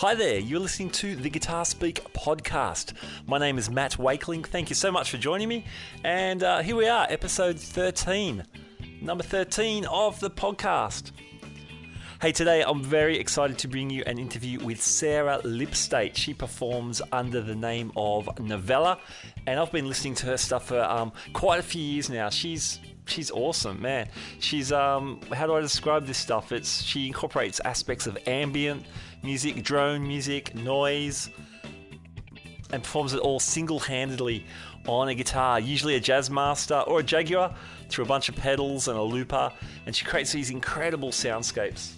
Hi there, you're listening to the Guitar Speak podcast. My name is Matt Wakeling. Thank you so much for joining me. And uh, here we are, episode 13, number 13 of the podcast. Hey, today I'm very excited to bring you an interview with Sarah Lipstate. She performs under the name of Noveller, and I've been listening to her stuff for um, quite a few years now. She's she's awesome, man. She's um, how do I describe this stuff? It's she incorporates aspects of ambient music, drone music, noise, and performs it all single handedly on a guitar, usually a Jazzmaster or a Jaguar, through a bunch of pedals and a looper, and she creates these incredible soundscapes.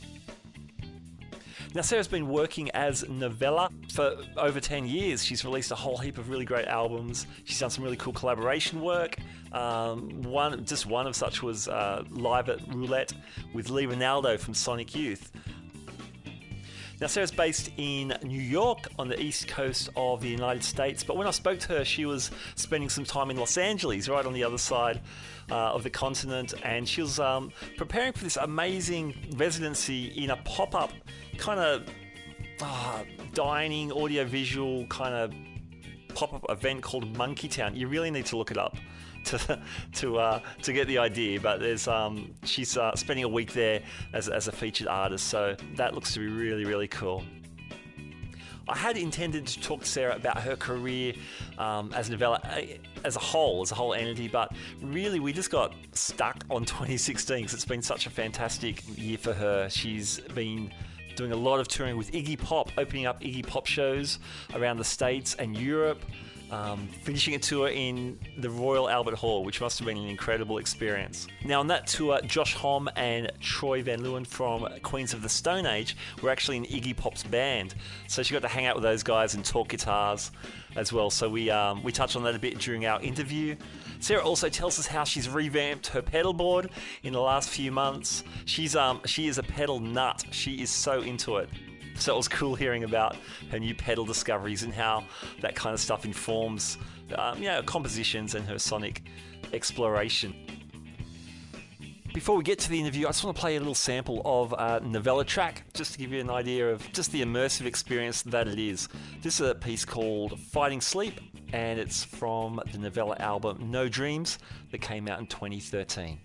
Now, Sarah's been working as Noveller for over 10 years. She's released a whole heap of really great albums. She's done some really cool collaboration work. Um, one, just one of such was uh, live at Roulette with Lee Ranaldo from Sonic Youth. Now, Sarah's based in New York on the east coast of the United States, but when I spoke to her, she was spending some time in Los Angeles, right on the other side uh, of the continent, and she was um, preparing for this amazing residency in a pop up kind of uh, dining, audiovisual kind of pop up event called Monkey Town. You really need to look it up to to uh, to get the idea. But there's um, she's uh, spending a week there as, as a featured artist, so that looks to be really really cool. I had intended to talk to Sarah about her career um, as Noveller uh, as a whole, as a whole entity, but really we just got stuck on 2016 because it's been such a fantastic year for her. She's been doing a lot of touring with Iggy Pop, opening up Iggy Pop shows around the States and Europe um, finishing a tour in the Royal Albert Hall, which must have been an incredible experience. Now, on that tour, Josh Homme and Troy Van Leeuwen from Queens of the Stone Age were actually in Iggy Pop's band, so she got to hang out with those guys and talk guitars as well. So we um, we touched on that a bit during our interview. Sarah also tells us how she's revamped her pedal board in the last few months. She's um she is a pedal nut. She is so into it. So it was cool hearing about her new pedal discoveries and how that kind of stuff informs, um, you know, compositions and her sonic exploration. Before we get to the interview, I just want to play a little sample of a Noveller track just to give you an idea of just the immersive experience that it is. This is a piece called Fighting Sleep, and it's from the Noveller album No Dreams that came out in 2013.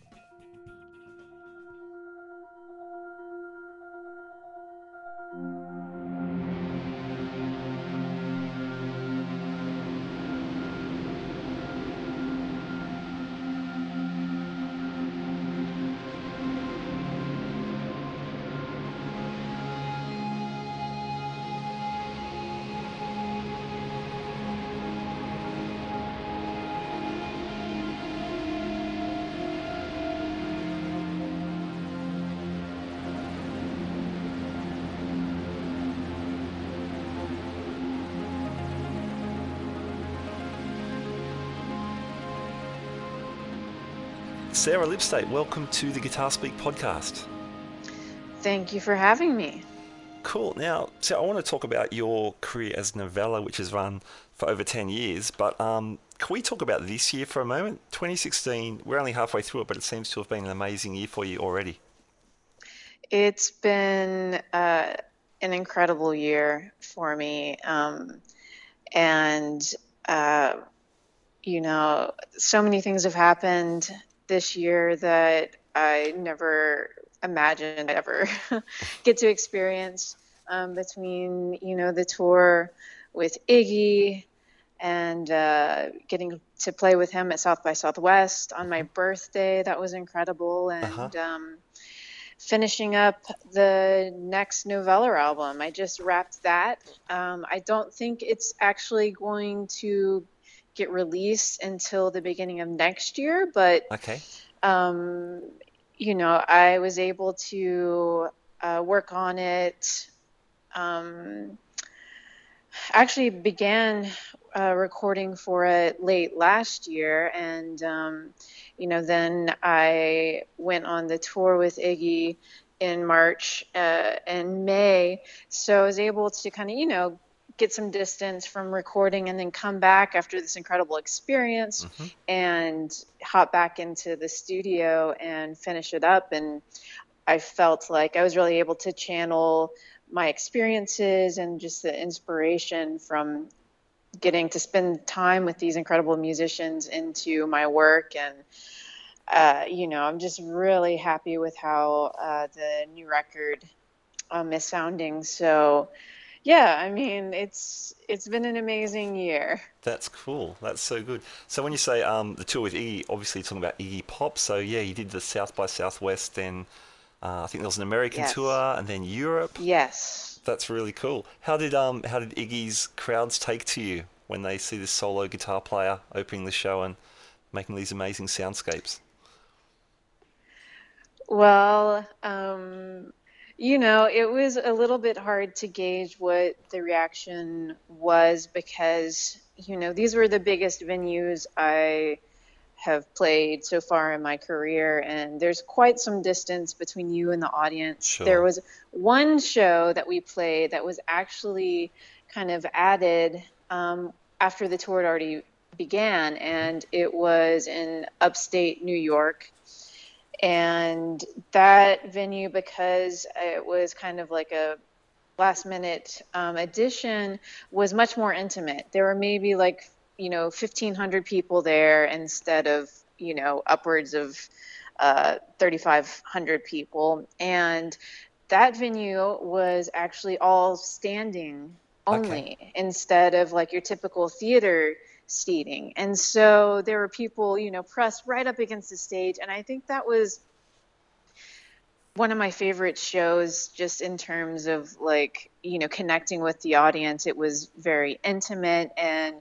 Sarah Lipstate, welcome to the Guitar Speak podcast. Thank you for having me. Cool. Now, so I want to talk about your career as Noveller, which has run for over 10 years. But um, can we talk about this year for a moment? 2016, we're only halfway through it, but it seems to have been an amazing year for you already. It's been uh, an incredible year for me. Um, and, uh, you know, so many things have happened this year that I never imagined I'd ever get to experience um, between, you know, the tour with Iggy and uh, getting to play with him at South by Southwest on my birthday. That was incredible. And uh-huh. um, finishing up the next Noveller album. I just wrapped that. Um, I don't think it's actually going to get released until the beginning of next year, but okay. Um, you know, I was able to uh, work on it. Um, actually began uh, recording for it late last year, and um, you know, then I went on the tour with Iggy in March uh, and May, so I was able to kind of, you know, get some distance from recording and then come back after this incredible experience mm-hmm. and hop back into the studio and finish it up. And i felt like i was really able to channel my experiences and just the inspiration from getting to spend time with these incredible musicians into my work. And uh, you know i'm just really happy with how uh, the new record um, is sounding. So yeah i mean it's it's been an amazing year that's cool that's so good so when you say um, the tour with iggy obviously you're talking about iggy pop so yeah you did the south by southwest then uh, i think there was an american Yes. tour and then europe yes That's really cool. How did um how did Iggy's crowds take to you when they see this solo guitar player opening the show and making these amazing soundscapes? Well, um, you know, it was a little bit hard to gauge what the reaction was because, you know, these were the biggest venues I have played so far in my career, and there's quite some distance between you and the audience. Sure. There was one show that we played that was actually kind of added um, after the tour had already began, and it was in upstate New York and that venue because it was kind of like a last minute um, addition was much more intimate. There were maybe like you know 1500 people there instead of you know upwards of uh, 3500 people. And that venue was actually all standing only instead of like your typical theater seating. And so there were people, you know, pressed right up against the stage. And I think that was one of my favorite shows just in terms of like, you know, connecting with the audience. It was very intimate and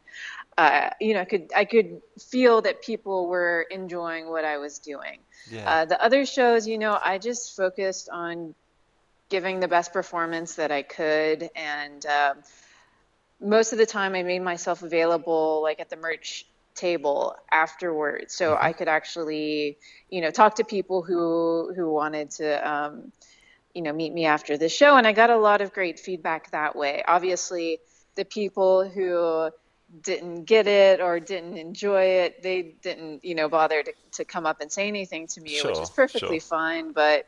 uh, you know, I could I could feel that people were enjoying what I was doing. Yeah. Uh, the other shows, you know, I just focused on giving the best performance that I could, and um, most of the time I made myself available, like at the merch table afterwards, so I could actually, you know, talk to people who who wanted to, um, you know, meet me after the show, and I got a lot of great feedback that way. Obviously, the people who didn't get it or didn't enjoy it, they didn't, you know, bother to, to come up and say anything to me, which is perfectly sure. fine. But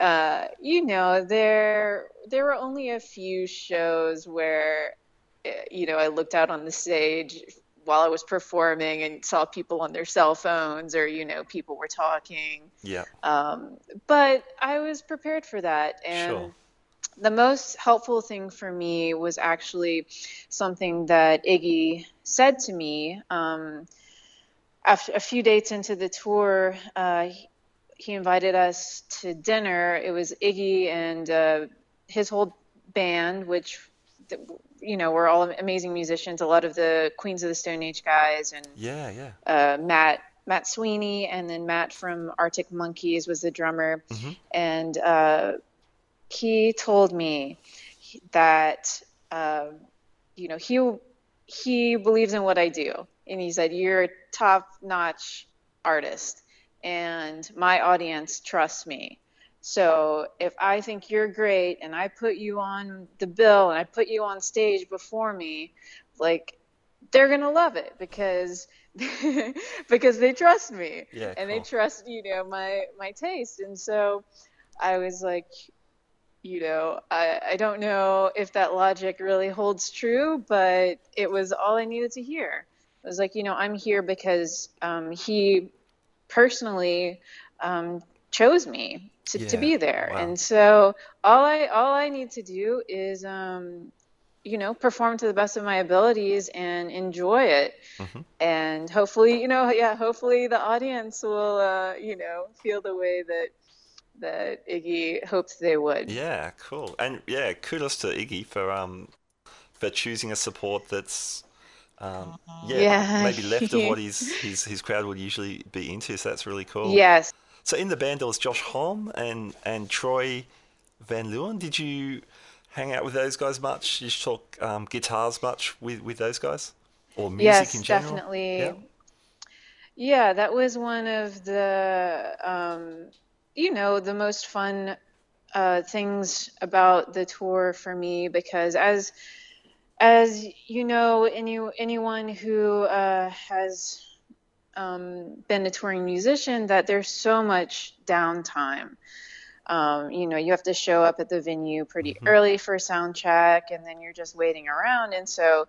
uh, you know, there there were only a few shows where, you know, I looked out on the stage while I was performing and saw people on their cell phones or you know people were talking. yeah. Um, but I was prepared for that, and Sure. the most helpful thing for me was actually something that Iggy said to me. Um, after a few dates into the tour, uh, he, invited us to dinner. It was Iggy and uh, his whole band, which you know were all amazing musicians. A lot of the Queens of the Stone Age guys and Yeah. Yeah. uh, Matt Matt Sweeney, and then Matt from Arctic Monkeys was the drummer, and uh, he told me that uh, you know he he believes in what I do, and he said you're a top notch artist, and my audience trusts me. So if I think you're great and I put you on the bill and I put you on stage before me, like they're gonna love it because because they trust me Yeah, and they trust you know my my taste. And so I was like you know I, I don't know if that logic really holds true but it was all I needed to hear. It was like you know I'm here because um, he personally um, chose me to, to be there wow. and so all I all I need to do is um, you know perform to the best of my abilities and enjoy it Mm-hmm. and hopefully you know yeah hopefully the audience will uh, you know feel the way that that Iggy hoped they would Yeah. Cool. And yeah, kudos to Iggy for um for choosing a support that's um yeah, Yeah. maybe left of what his, his his crowd would usually be into. So that's really cool. yes So in the band there was Josh Homme and and Troy Van Leeuwen. Did you hang out with those guys much? Did you talk um, guitars much with with those guys, or music yes in general? definitely Yeah. yeah that was one of the um, you know the most fun uh, things about the tour for me because as as you know any anyone who uh, has um, been a touring musician that there's so much downtime um, you know, you have to show up at the venue pretty mm-hmm. early for sound check, and then you're just waiting around. And so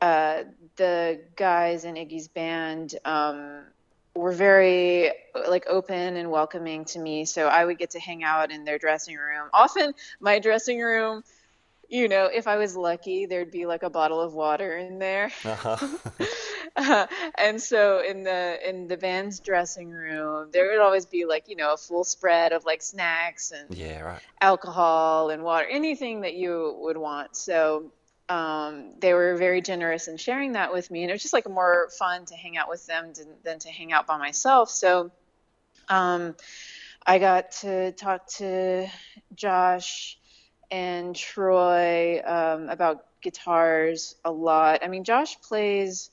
uh, the guys in Iggy's band um, were very like open and welcoming to me. So I would get to hang out in their dressing room. Often, my dressing room you know, if I was lucky, there'd be like a bottle of water in there. Uh-huh. uh, and so in the in the band's dressing room, there would always be like you know a full spread of like snacks and yeah, right. alcohol and water, anything that you would want. So um, they were very generous in sharing that with me, and it was just like more fun to hang out with them than, than to hang out by myself. So um, I got to talk to Josh and Troy um, about guitars a lot. I mean, Josh plays.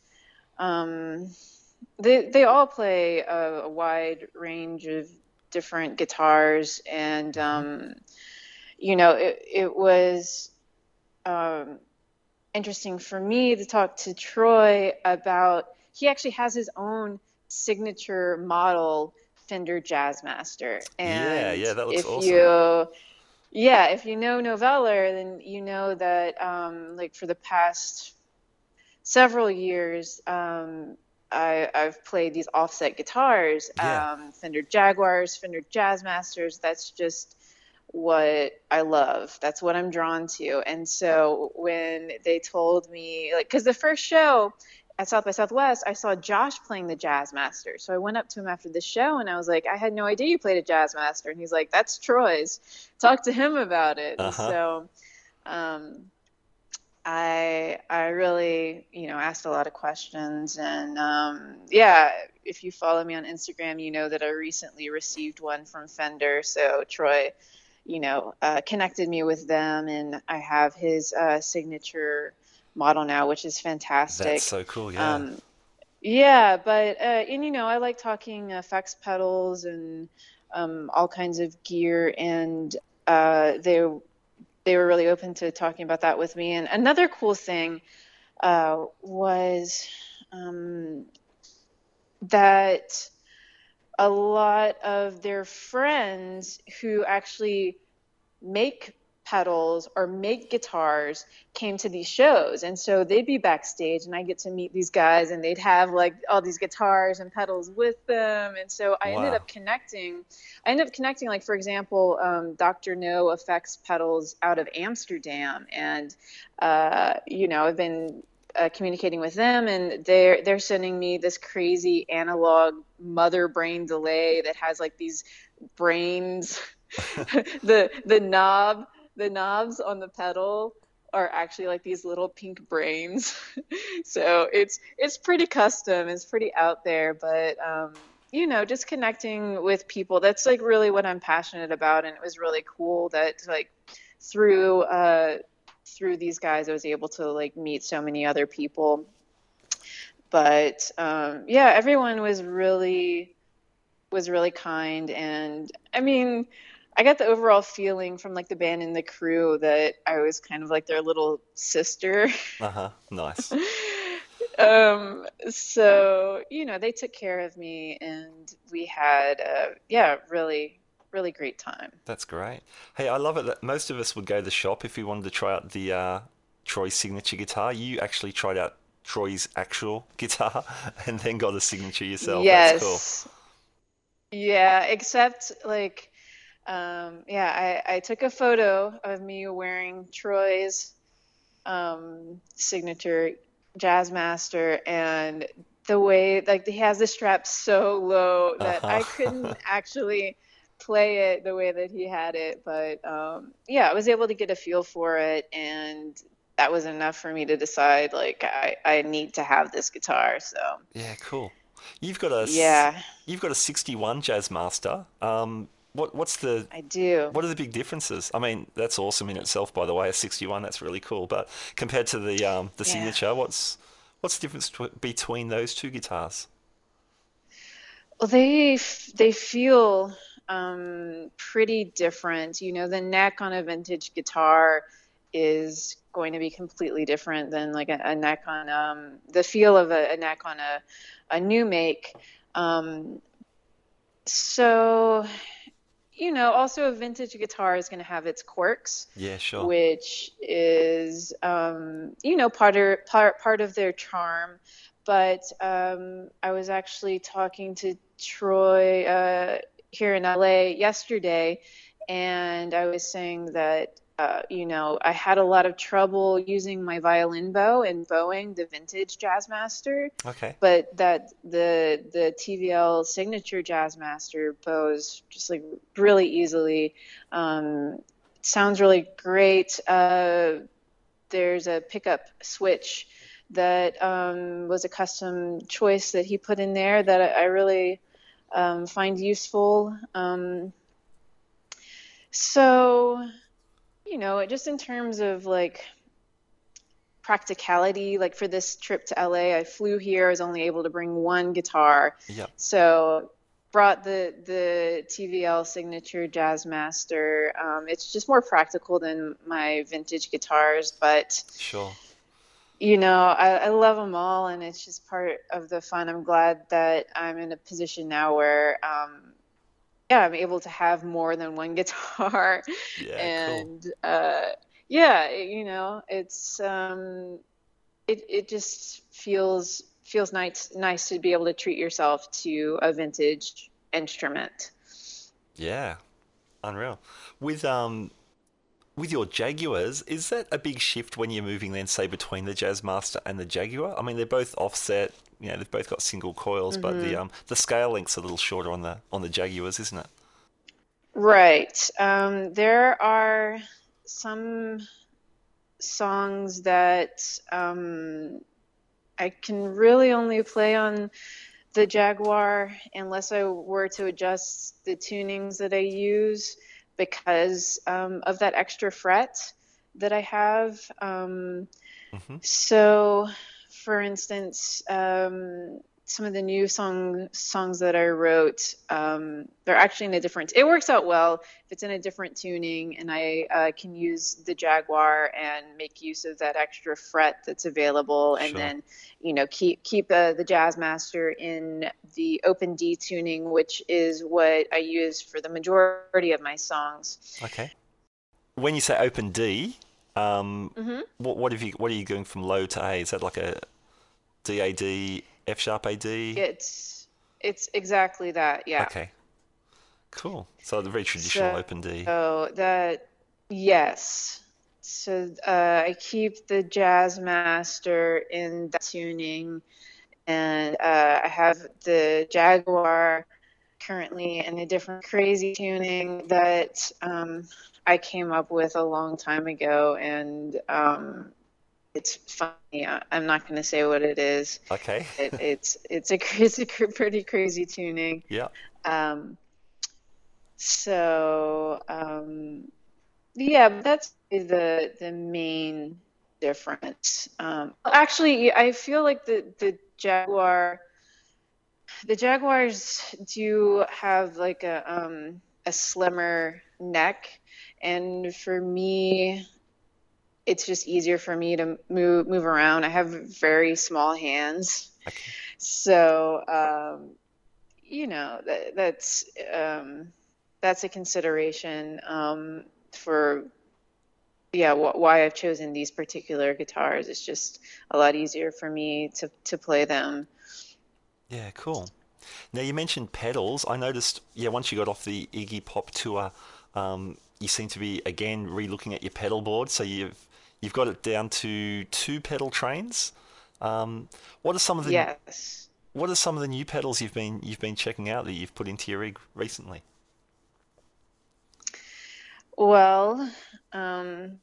Um, they they all play a, a, wide range of different guitars, and mm-hmm. um, you know, it it was um, interesting for me to talk to Troy about. He actually has his own signature model Fender Jazzmaster, and yeah, yeah, that looks if awesome. you yeah, if you know Noveller, then you know that um, like for the past several years, um, I, have played these offset guitars, yeah. um, Fender Jaguars, Fender Jazzmasters. That's just what I love. That's what I'm drawn to. And so when they told me, like, because the first show at South by Southwest, I saw Josh playing the Jazzmaster. So I went up to him after the show and I was like, I had no idea you played a Jazzmaster. And he's like, That's Troy's. Talk to him about it. Uh-huh. So um, I I really you know asked a lot of questions and um, yeah, if you follow me on Instagram, you know that I recently received one from Fender. So Troy, you know, uh, connected me with them, and I have his uh, signature model now, which is fantastic. That's so cool, yeah. Um, yeah, but uh, and you know, I like talking effects pedals and um, all kinds of gear, and uh, they they were really open to talking about that with me. And another cool thing uh, was um, that a lot of their friends who actually make pedals or make guitars came to these shows. And so they'd be backstage and i get to meet these guys and they'd have like all these guitars and pedals with them. And so i wow. ended up connecting i ended up connecting like for example um, dr no effects pedals out of amsterdam. And uh, you know i've been uh, communicating with them and they're they're sending me this crazy analog mother brain delay that has like these brains the the knob the knobs on the pedal are actually like these little pink brains. so it's it's pretty custom, it's pretty out there, but um, you know, just connecting with people. That's like really what I'm passionate about, and it was really cool that like through uh, through these guys, I was able to like meet so many other people. But um, yeah, everyone was really was really kind, and I mean, I got the overall feeling from like the band and the crew that I was kind of like their little sister. Uh huh. Nice. um. So you know, they took care of me, and we had a yeah, really, really great time. That's great. Hey, I love it that most of us would go to the shop if we wanted to try out the uh, Troy signature guitar. You actually tried out Troy's actual guitar and then got a signature yourself. Yes. That's cool. Yeah, except like um, yeah, I, I, took a photo of me wearing Troy's um, signature Jazzmaster, and the way like he has the strap so low that uh-huh. I couldn't actually play it the way that he had it. But um, yeah, I was able to get a feel for it, and that was enough for me to decide like I, I need to have this guitar. So yeah, cool. You've got a yeah. You've got a '61 Jazzmaster. Um, what what's the? I do. What are the big differences? I mean, that's awesome in itself, by the way. A sixty-one, that's really cool. But compared to the um, the yeah. signature, what's what's the difference between those two guitars? Well, they they feel um, pretty different. You know, the neck on a vintage guitar is going to be completely different than like a, a neck on um, the feel of a, a, neck on a, a new make. Um, so you know, also a vintage guitar is going to have its quirks, Yeah, sure. which is, um, you know, part of, part, part of their charm. But um, I was actually talking to Troy uh, here in LA yesterday, and I was saying that uh, you know, I had a lot of trouble using my violin bow and bowing the vintage Jazzmaster, Okay. but that the the TVL signature Jazzmaster bows just like really easily. Um, sounds really great. Uh, there's a pickup switch that um, was a custom choice that he put in there that I I really um, find useful. Um, so you know, just in terms of like practicality, like for this trip to LA, I flew here, I was only able to bring one guitar. Yep. So brought the the TVL signature Jazzmaster. Um, it's just more practical than my vintage guitars, but Sure. you know, I, I love them all, and it's just part of the fun. I'm glad that I'm in a position now where, um, yeah, I'm able to have more than one guitar, Yeah, cool. and uh, yeah, you know, it's um, it it just feels feels nice nice to be able to treat yourself to a vintage instrument. Yeah. Unreal. With um with your Jaguars, is that a big shift when you're moving then say between the Jazzmaster and the Jaguar? I mean they're both offset, you know, they've both got single coils, but the um the scale length's a little shorter on the on the Jaguars, isn't it? Right. Um, there are some songs that um, I can really only play on the Jaguar unless I were to adjust the tunings that I use because um, of that extra fret that I have. Um, Mhm. so, for instance, um, some of the new song songs that I wrote, um, they're actually in a different. It works out well if it's in a different tuning, and I uh, can use the Jaguar and make use of that extra fret that's available, and Sure. then you know keep keep uh, the Jazzmaster in the open D tuning, which is what I use for the majority of my songs. Okay. When you say open D, um hmm what what have you what are you going from low to A? Is that like a D A D F sharp A D? It's it's exactly that, yeah. Okay. Cool. So the very traditional So open D. So that, yes. So uh, I keep the Jazzmaster in that tuning, and uh, I have the Jaguar currently in a different crazy tuning that um, I came up with a long time ago, and um, it's funny. I'm not going to say what it is. Okay. It, it's it's a it's a pretty crazy tuning. Yeah. Um, so um, yeah, that's the the main difference. Um, actually, I feel like the the Jaguar, the Jaguars do have like a um, a slimmer neck, and for me, it's just easier for me to move move around. I have very small hands, Okay. so um, you know that, that's um, that's a consideration um, for yeah wh- why I've chosen these particular guitars. It's just a lot easier for me to to play them. Yeah, cool. Now you mentioned pedals. I noticed, yeah, once you got off the Iggy Pop tour, um, you seem to be again re-looking at your pedal board. So you've you've got it down to two pedal trains. Um, what are some of the Yes. what are some of the new pedals you've been you've been checking out that you've put into your rig recently? Well, um,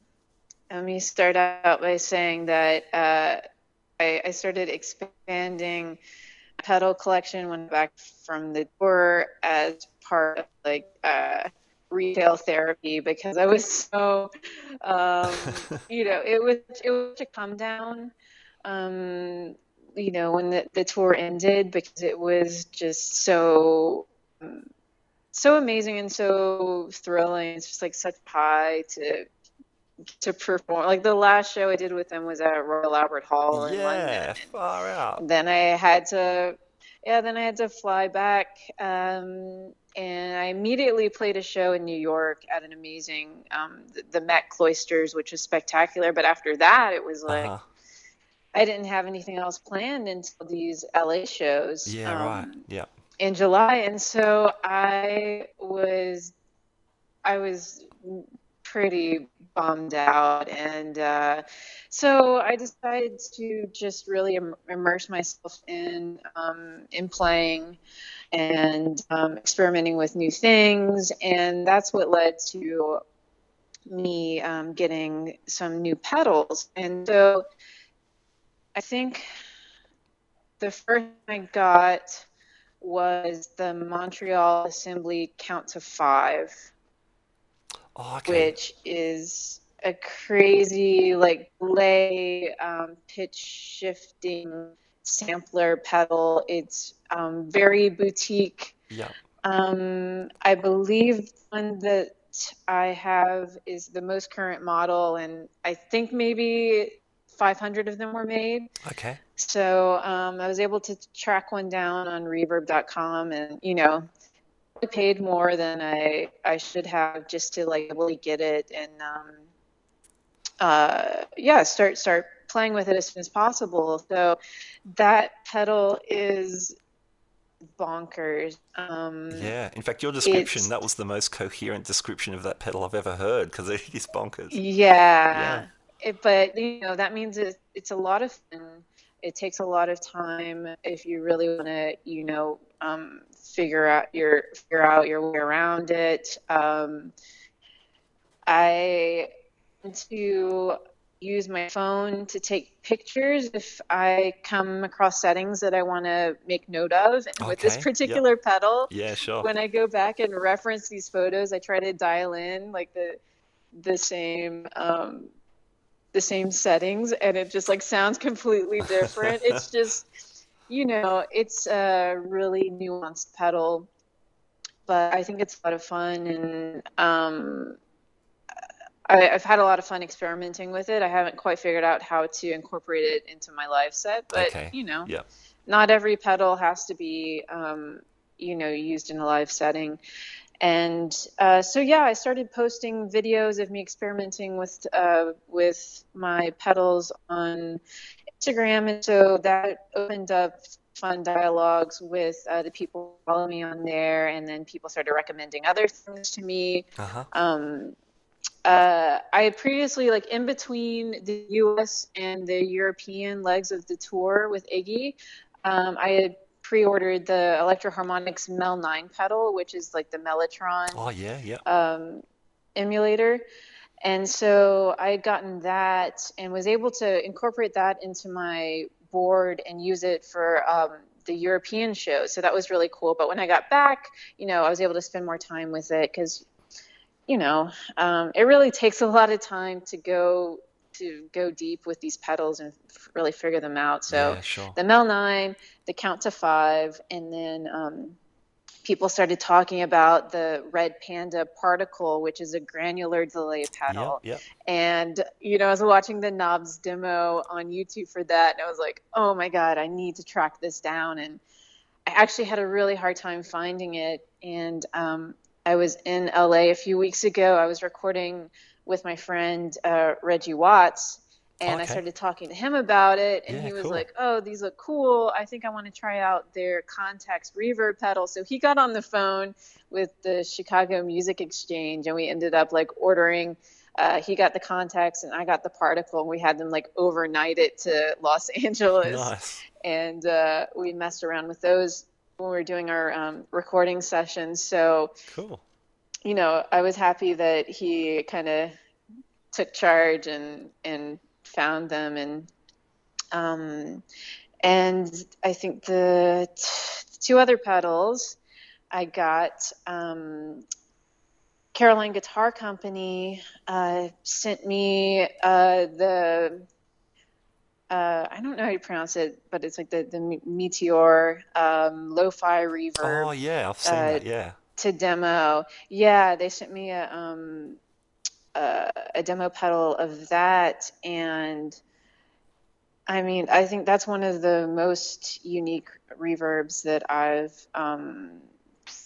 let me start out by saying that uh, I, I started expanding pedal collection when back from the tour as part of like uh, retail therapy because I was so, um, you know, it was it was a come down, um, you know, when the, the tour ended because it was just so so amazing and so thrilling. It's just like such high to to perform. Like the last show I did with them was at Royal Albert Hall in London. Yeah, far out. Then I had to, yeah, then I had to fly back um, and I immediately played a show in New York at an amazing um, the, the, Met Cloisters, which was spectacular. But after that, it was like uh-huh. I didn't have anything else planned until these LA shows. Yeah, um, right. Yeah. In July, and so I was I was pretty bummed out, and uh, so I decided to just really Im- immerse myself in um, in playing and um, experimenting with new things. And that's what led to me um, getting some new pedals. And so I think the first I got was the Montreal Assembly Count to Five, oh, okay. which is a crazy, like, lay um, pitch shifting sampler pedal. It's um, very boutique. Yeah. Um, I believe one that I have is the most current model, and I think maybe 500 of them were made. Okay. So um, I was able to track one down on Reverb.com, and you know, I paid more than I I should have just to like really get it and um, uh, yeah, start start playing with it as soon as possible. So that pedal is bonkers. Um, yeah, in fact, your description that was the most coherent description of that pedal I've ever heard because it is bonkers. Yeah, yeah. It, but you know that means it, it's a lot of fun. It takes a lot of time if you really want to, you know, um, figure out your figure out your way around it. Um, I to use my phone to take pictures if I come across settings that I want to make note of. And okay. with this particular yep. pedal, yeah, sure. When I go back and reference these photos, I try to dial in like the the same um, the same settings, and it just like sounds completely different. it's just you know, it's a really nuanced pedal, but I think it's a lot of fun and um, I, have had a lot of fun experimenting with it. I haven't quite figured out how to incorporate it into my live set, but okay. you know, yeah. not every pedal has to be, um, you know, used in a live setting. And uh, so yeah, I started posting videos of me experimenting with uh, with my pedals on Instagram, and so that opened up fun dialogues with uh, the people who follow me on there, and then people started recommending other things to me. Uh-huh. Um, uh, I had previously, like in between the US and the European legs of the tour with Iggy, um, I had pre-ordered the Electro-Harmonix Mel 9 pedal, which is like the Mellotron. Oh yeah, yeah. Um, emulator, and so I had gotten that and was able to incorporate that into my board and use it for um, the European shows. So that was really cool. But when I got back, you know, I was able to spend more time with it because you know, um, it really takes a lot of time to go to go deep with these pedals and f- really figure them out. So yeah, sure. the Mel 9, the count to five, and then um, people started talking about the Red Panda particle, which is a granular delay pedal. Yep, yep. And, you know, I was watching the Knobs demo on YouTube for that, and I was like, oh my God, I need to track this down. And I actually had a really hard time finding it. And um, I was in LA a few weeks ago. I was recording with my friend uh, Reggie Watts, and okay. I started talking to him about it, and yeah, he was cool. like, "Oh, these look cool. I think I want to try out their Context reverb pedal." So he got on the phone with the Chicago Music Exchange, and we ended up like ordering. Uh, he got the Context, and I got the particle, and we had them like overnight it to Los Angeles, nice. and uh, we messed around with those when we were doing our um, recording sessions. So, cool. You know, I was happy that he kind of took charge and and found them and um, and I think the t- two other pedals I got um, Caroline Guitar Company uh, sent me uh, the uh, I don't know how you pronounce it, but it's like the the Meteor um, lo-fi reverb. Oh yeah, I've seen uh, that. Yeah. To demo, yeah, they sent me a um, uh, a demo pedal of that, and I mean, I think that's one of the most unique reverbs that I've um,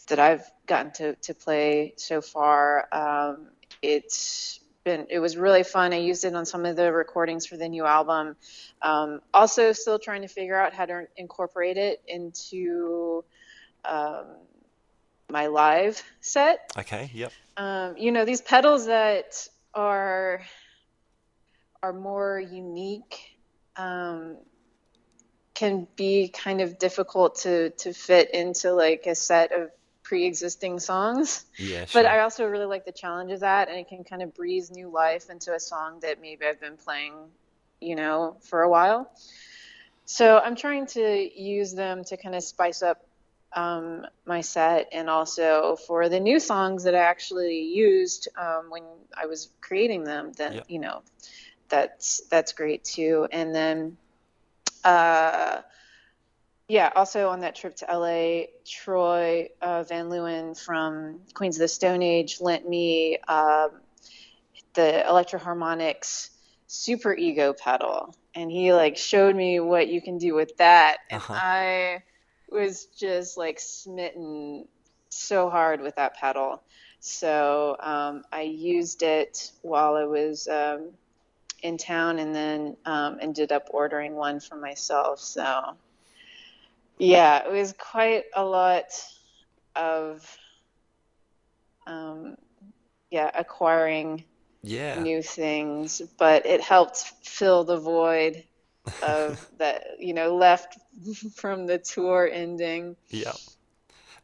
that I've gotten to, to play so far. Um, it's been it was really fun. I used it on some of the recordings for the new album. Um, also, still trying to figure out how to incorporate it into um, my live set. Okay. Yep. Um, you know, these pedals that are are more unique um, can be kind of difficult to to fit into like a set of pre-existing songs. Yeah, sure. But I also really like the challenge of that, and it can kind of breathe new life into a song that maybe I've been playing, you know, for a while. So I'm trying to use them to kind of spice up um, my set, and also for the new songs that I actually used um, when I was creating them. Then Yep. you know, that's that's great too. And then. Uh, yeah, also on that trip to LA, Troy uh, Van Leeuwen from Queens of the Stone Age lent me um, the Electro-Harmonix Super Ego pedal, and he like showed me what you can do with that, and Uh-huh. I was just like smitten so hard with that pedal. So um, I used it while I was um, in town, and then um, ended up ordering one for myself. So. Yeah, it was quite a lot of, um, yeah, acquiring Yeah. new things, but it helped fill the void of that, you know, left from the tour ending. Yeah.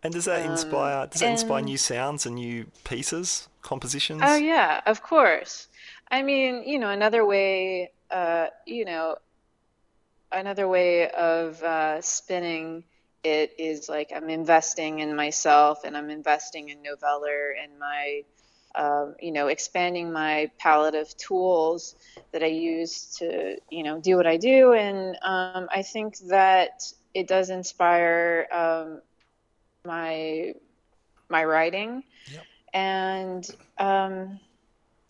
And does that Um, inspire? Does that inspire new sounds and new pieces, compositions? Oh yeah, of course. I mean, you know, another way, uh, you know, another way of uh, spinning it is like I'm investing in myself and I'm investing in Noveller and my, um, you know, expanding my palette of tools that I use to, you know, do what I do. And um, I think that it does inspire um, my my writing. Yep. And um,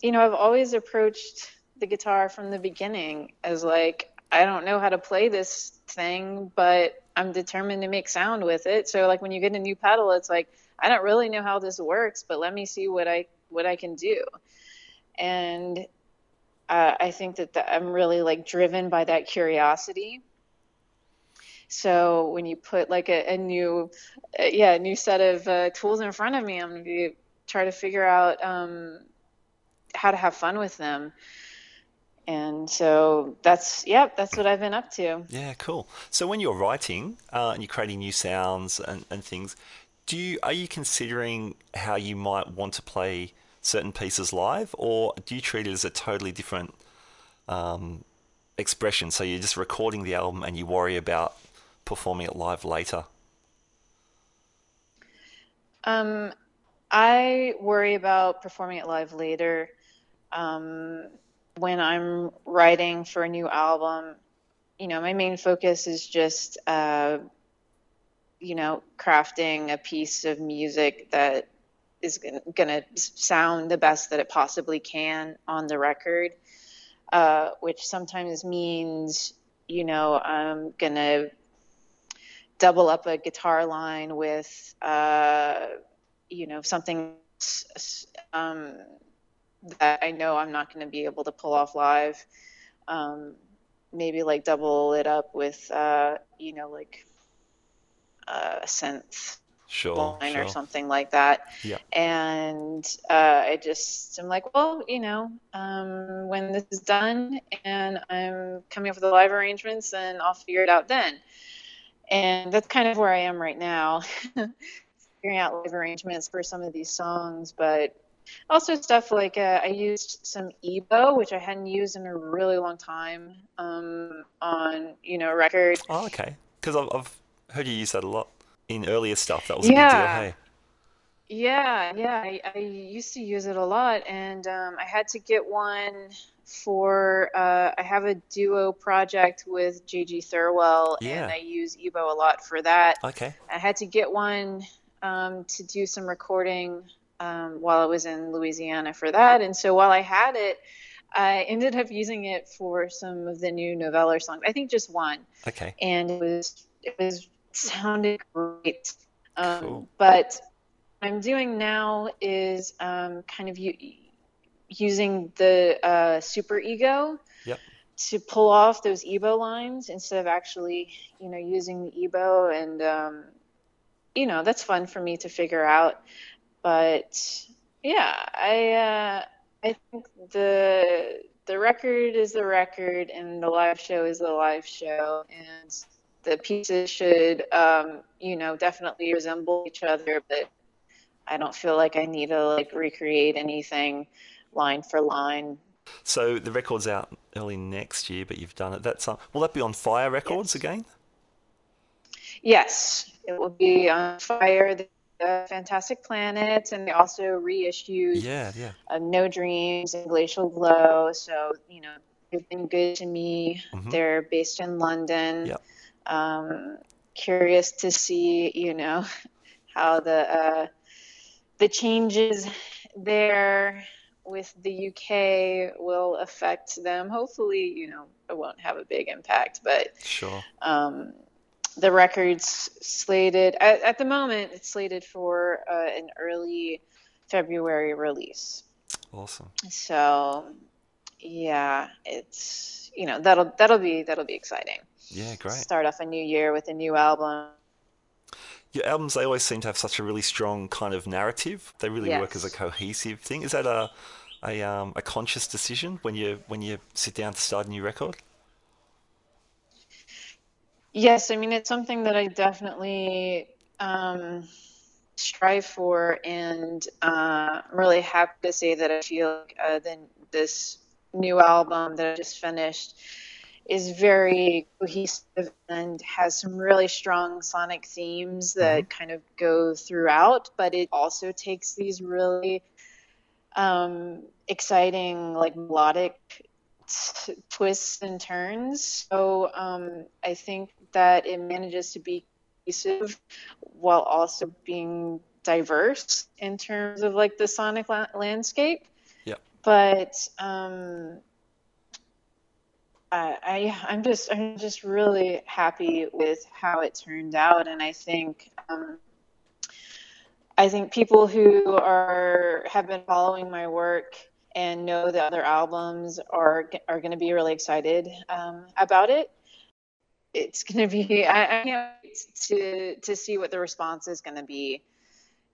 you know, I've always approached the guitar from the beginning as like I don't know how to play this thing, but I'm determined to make sound with it. So like when you get a new pedal, it's like I don't really know how this works, but let me see what I what I can do. And uh, I think that the, I'm really like driven by that curiosity. So when you put like a, a new, uh, yeah, a new set of uh, tools in front of me, I'm gonna be, try to figure out um, how to have fun with them. And so that's, yep, that's what I've been up to. Yeah, cool. So when you're writing uh, and you're creating new sounds and, and things, do you are you considering how you might want to play certain pieces live, or do you treat it as a totally different um, expression? So you're just recording the album and you worry about performing it live later. Um, I worry about performing it live later. Um, when I'm writing for a new album, you know, my main focus is just, uh, you know, crafting a piece of music that is going to sound the best that it possibly can on the record, uh, which sometimes means, you know, I'm going to double up a guitar line with, uh, you know, something um, that I know I'm not going to be able to pull off live. Um, maybe like double it up with, uh, you know, like uh, a synth Sure, line sure. or something like that. Yep. And uh, I just am like, well, you know, um, when this is done and I'm coming up with the live arrangements, then I'll figure it out then. And that's kind of where I am right now, figuring out live arrangements for some of these songs, but also stuff like uh, I used some EBow, which I hadn't used in a really long time, um, on you know record. Oh, okay. Because I've, I've heard you use that a lot in earlier stuff. That was a big deal. Yeah. Hey. Yeah, yeah, I, I used to use it a lot, and um, I had to get one for. Uh, I have a duo project with JG Thirlwell, Yeah. and I use EBow a lot for that. Okay. I had to get one um, to do some recording um, while I was in Louisiana for that, and so while I had it, I ended up using it for some of the new Noveller songs. I think just one Okay. and it was it was sounded great. Um, Cool. But I'm doing now is um, kind of u- using the uh, super ego Yep. to pull off those EBow lines instead of actually, you know, using the EBow. And, um, you know, that's fun for me to figure out. But yeah, I, uh, I think the, the record is the record and the live show is the live show. And the pieces should, um, you know, definitely resemble each other, but I don't feel like I need to like recreate anything line for line. So the record's out early next year, but you've done it. That's uh, will that be on Fire Records Yes. again? Yes, it will be on Fire, the Fantastic Planet, and they also reissued Yeah, yeah. uh, No Dreams and Glacial Glow. So, you know, they've been good to me. Mhm. They're based in London. Yep. Um, curious to see, you know, how the uh, the changes there with the UK will affect them. Hopefully, you know, it won't have a big impact, but Sure. um, the record's slated at, at the moment. It's slated for uh, an early February release. Awesome. So, yeah, it's you know that'll that'll be that'll be exciting. Yeah, great. Start off a new year with a new album. Your albums they always seem to have such a really strong kind of narrative. They really work as a cohesive thing. Is that a a um a conscious decision when you when you sit down to start a new record? Yes, I mean it's something that I definitely um, strive for, and uh, I'm really happy to say that I feel like uh, then this new album that I just finished is very cohesive and has some really strong sonic themes that kind of go throughout, but it also takes these really um, exciting, like melodic t- twists and turns. So um, I think that it manages to be cohesive while also being diverse in terms of like the sonic la- landscape. Yep. But um, I, I I'm just I'm just really happy with how it turned out, and I think um, I think people who are have been following my work and know the other albums are are going to be really excited um, about it. It's going to be I, I can't wait to to see what the response is going to be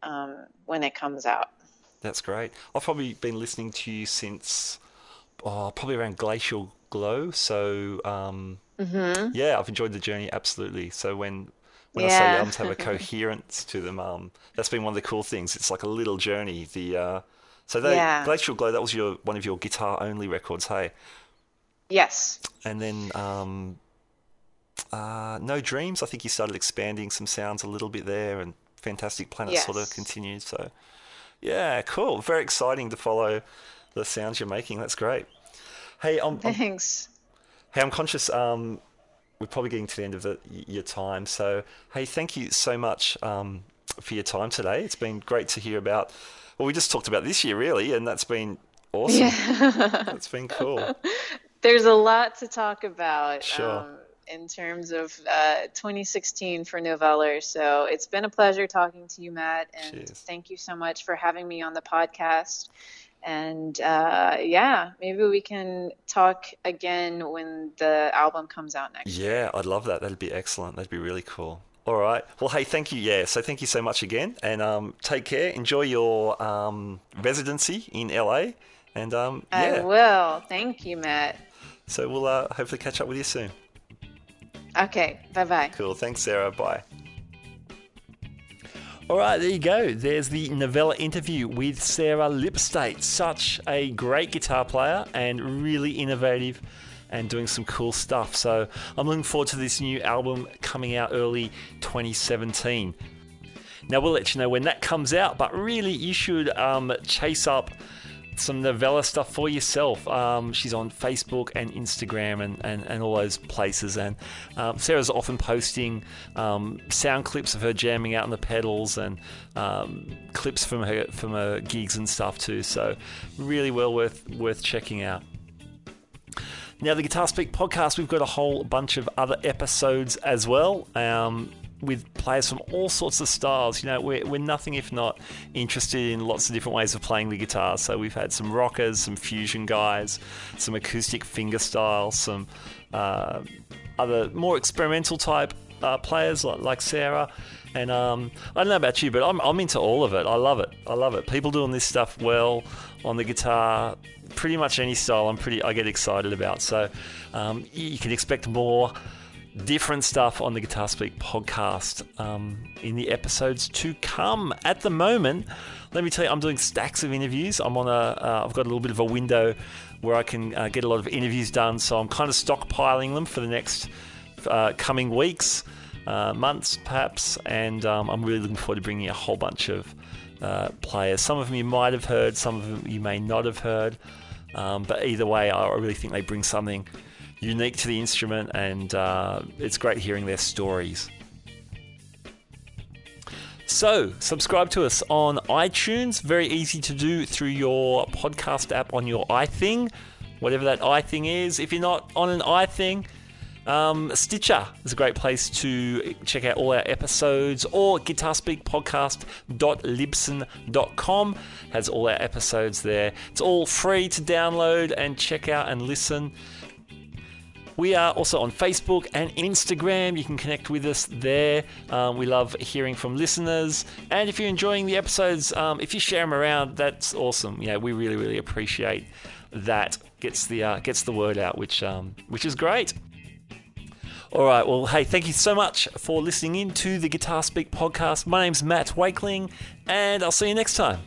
um, when it comes out. That's great. I've probably been listening to you since oh, probably around Glacial Glow. So um, hmm yeah, I've enjoyed the journey absolutely. So when when I say Yeah. albums have a coherence to them, um, that's been one of the cool things. It's like a little journey. The uh, so they Yeah. Glacial Glow that was your one of your guitar only records, hey? Yes. And then um, uh, No Dreams. I think you started expanding some sounds a little bit there, and Fantastic Planet sort of continued. So yeah, cool. Very exciting to follow the sounds you're making. That's great. Hey, I'm, I'm Thanks. Hey, I'm conscious. Um, we're probably getting to the end of the, your time. So, hey, thank you so much um, for your time today. It's been great to hear about. Well, we just talked about this year, really, and that's been awesome. Yeah. That's been cool. There's a lot to talk about Sure. um, in terms of uh, 2016 for Noveller. So it's been a pleasure talking to you, Matt, and Cheers. thank you so much for having me on the podcast. And uh, yeah, maybe we can talk again when the album comes out next year. Yeah, I'd love that. That'd be excellent. That'd be really cool. All right. Well, hey, thank you. Yeah. So, thank you so much again, and um, take care. Enjoy your um, residency in LA, and um, I yeah. will. Thank you, Matt. So we'll uh, hopefully catch up with you soon. Okay, bye bye. Cool. Thanks, Sarah. Bye. All right, there you go. There's the Noveller interview with Sarah Lipstate. Such a great guitar player and really innovative and doing some cool stuff. So I'm looking forward to this new album coming out early 2017. Now we'll let you know when that comes out, but really you should um, chase up some Noveller stuff for yourself. Um, she's on Facebook and Instagram and, and, and all those places. And um, Sarah's often posting um, sound clips of her jamming out on the pedals and um, clips from her from her gigs and stuff too. So really well worth worth checking out. Now, the Guitar Speak podcast, we've got a whole bunch of other episodes as well. Um, with players from all sorts of styles. You know, we're, we're nothing if not interested in lots of different ways of playing the guitar. So we've had some rockers, some fusion guys, some acoustic finger styles, some uh, other more experimental type uh, players like, like Sarah. And um, I don't know about you, but I'm, I'm into all of it. I love it. I love it. People doing this stuff well on the guitar, pretty much any style. I'm pretty. I get excited about. So um, you can expect more different stuff on the Guitar Speak podcast um, in the episodes to come. At the moment, let me tell you, I'm doing stacks of interviews. I'm on a. Uh, I've got a little bit of a window where I can uh, get a lot of interviews done. So I'm kind of stockpiling them for the next uh, coming weeks, uh, months, perhaps. And um, I'm really looking forward to bringing a whole bunch of uh, players. Some of them you might have heard, some of them you may not have heard. Um, but either way, I really think they bring something unique to the instrument, and uh, it's great hearing their stories. So, subscribe to us on iTunes. Very easy to do through your podcast app on your iThing, whatever that iThing is. If you're not on an iThing, um, Stitcher is a great place to check out all our episodes, or guitarspeakpodcast.libsyn.com has all our episodes there. It's all free to download and check out and listen. We are also on Facebook and Instagram. You can connect with us there. Um, we love hearing from listeners. And if you're enjoying the episodes, um, if you share them around, that's awesome. Yeah, we really, really appreciate that. Gets the uh, gets the word out, which um, which is great. All right. Well, hey, thank you so much for listening in to the Guitar Speak podcast. My name's Matt Wakeling, and I'll see you next time.